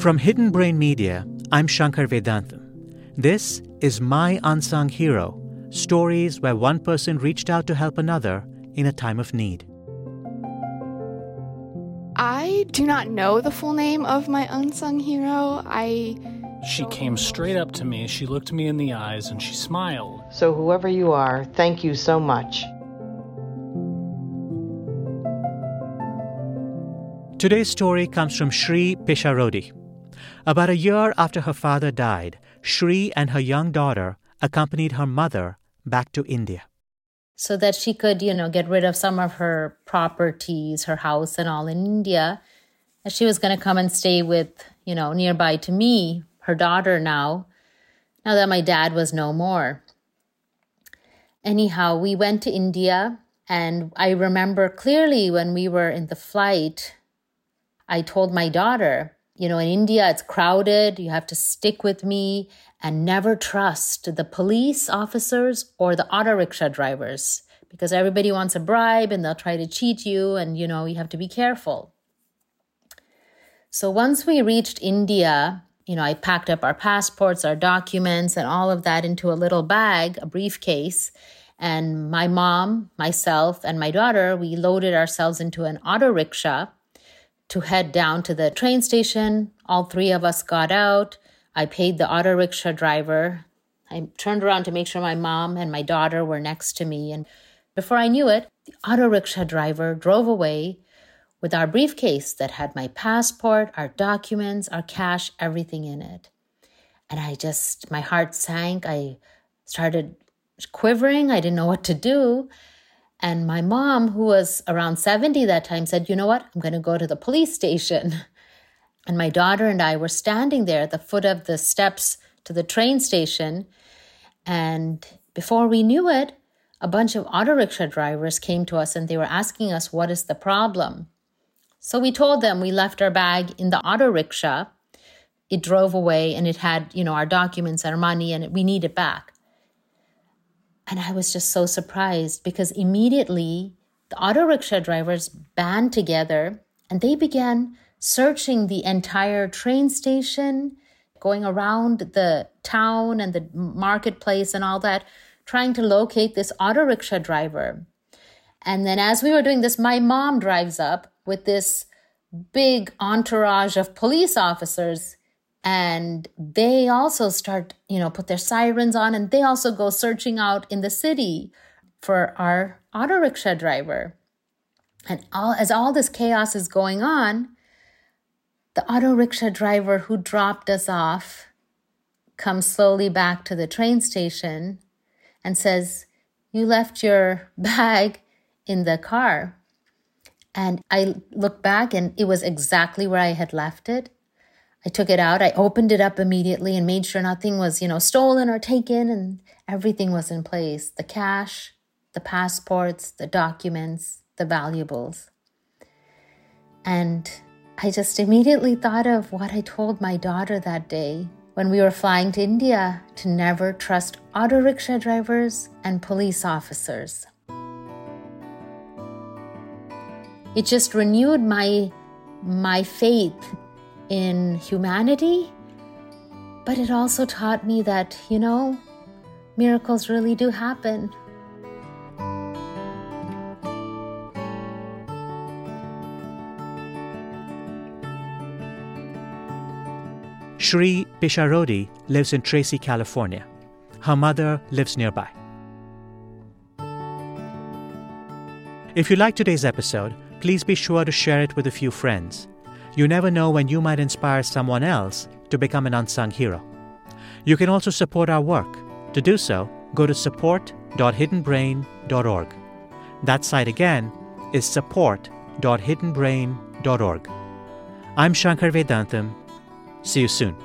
From Hidden Brain Media, I'm Shankar Vedantam. This is My Unsung Hero stories where one person reached out to help another in a time of need. I do not know the full name of my unsung hero. I. She came straight up to me, she looked me in the eyes, and she smiled. So, whoever you are, thank you so much. Today's story comes from Sri Pisharody. About a year after her father died, Sri and her young daughter accompanied her mother back to India. So that she could, you know, get rid of some of her properties, her house and all in India. And she was going to come and stay with, you know, nearby to me, her daughter now, now that my dad was no more. Anyhow, we went to India, and I remember clearly when we were in the flight, I told my daughter, you know, in India, it's crowded. You have to stick with me and never trust the police officers or the auto rickshaw drivers because everybody wants a bribe and they'll try to cheat you. And, you know, you have to be careful. So once we reached India, you know, I packed up our passports, our documents, and all of that into a little bag, a briefcase. And my mom, myself, and my daughter, we loaded ourselves into an auto rickshaw to head down to the train station. All three of us got out. I paid the auto rickshaw driver. I turned around to make sure my mom and my daughter were next to me. And before I knew it, the auto rickshaw driver drove away with our briefcase that had my passport, our documents, our cash, everything in it. And I just, my heart sank. I started quivering. I didn't know what to do. And my mom, who was around 70 that time, said, You know what? I'm going to go to the police station. And my daughter and I were standing there at the foot of the steps to the train station. And before we knew it, a bunch of auto rickshaw drivers came to us and they were asking us, What is the problem? So we told them we left our bag in the auto rickshaw. It drove away and it had, you know, our documents, our money, and we need it back. And I was just so surprised because immediately the auto rickshaw drivers band together and they began searching the entire train station, going around the town and the marketplace and all that, trying to locate this auto rickshaw driver. And then as we were doing this, my mom drives up with this big entourage of police officers and they also start you know put their sirens on and they also go searching out in the city for our auto rickshaw driver. And all as all this chaos is going on the auto rickshaw driver who dropped us off comes slowly back to the train station and says you left your bag in the car. And i look back and it was exactly where i had left it I took it out. I opened it up immediately and made sure nothing was, you know, stolen or taken and everything was in place the cash, the passports, the documents, the valuables. And I just immediately thought of what I told my daughter that day when we were flying to India to never trust auto rickshaw drivers and police officers. It just renewed my my faith in humanity, but it also taught me that, you know, miracles really do happen. Sri Pisharody lives in Tracy, California. Her mother lives nearby. If you like today's episode, please be sure to share it with a few friends. You never know when you might inspire someone else to become an unsung hero. You can also support our work. To do so, go to support.hiddenbrain.org. That site again is support.hiddenbrain.org. I'm Shankar Vedantam. See you soon.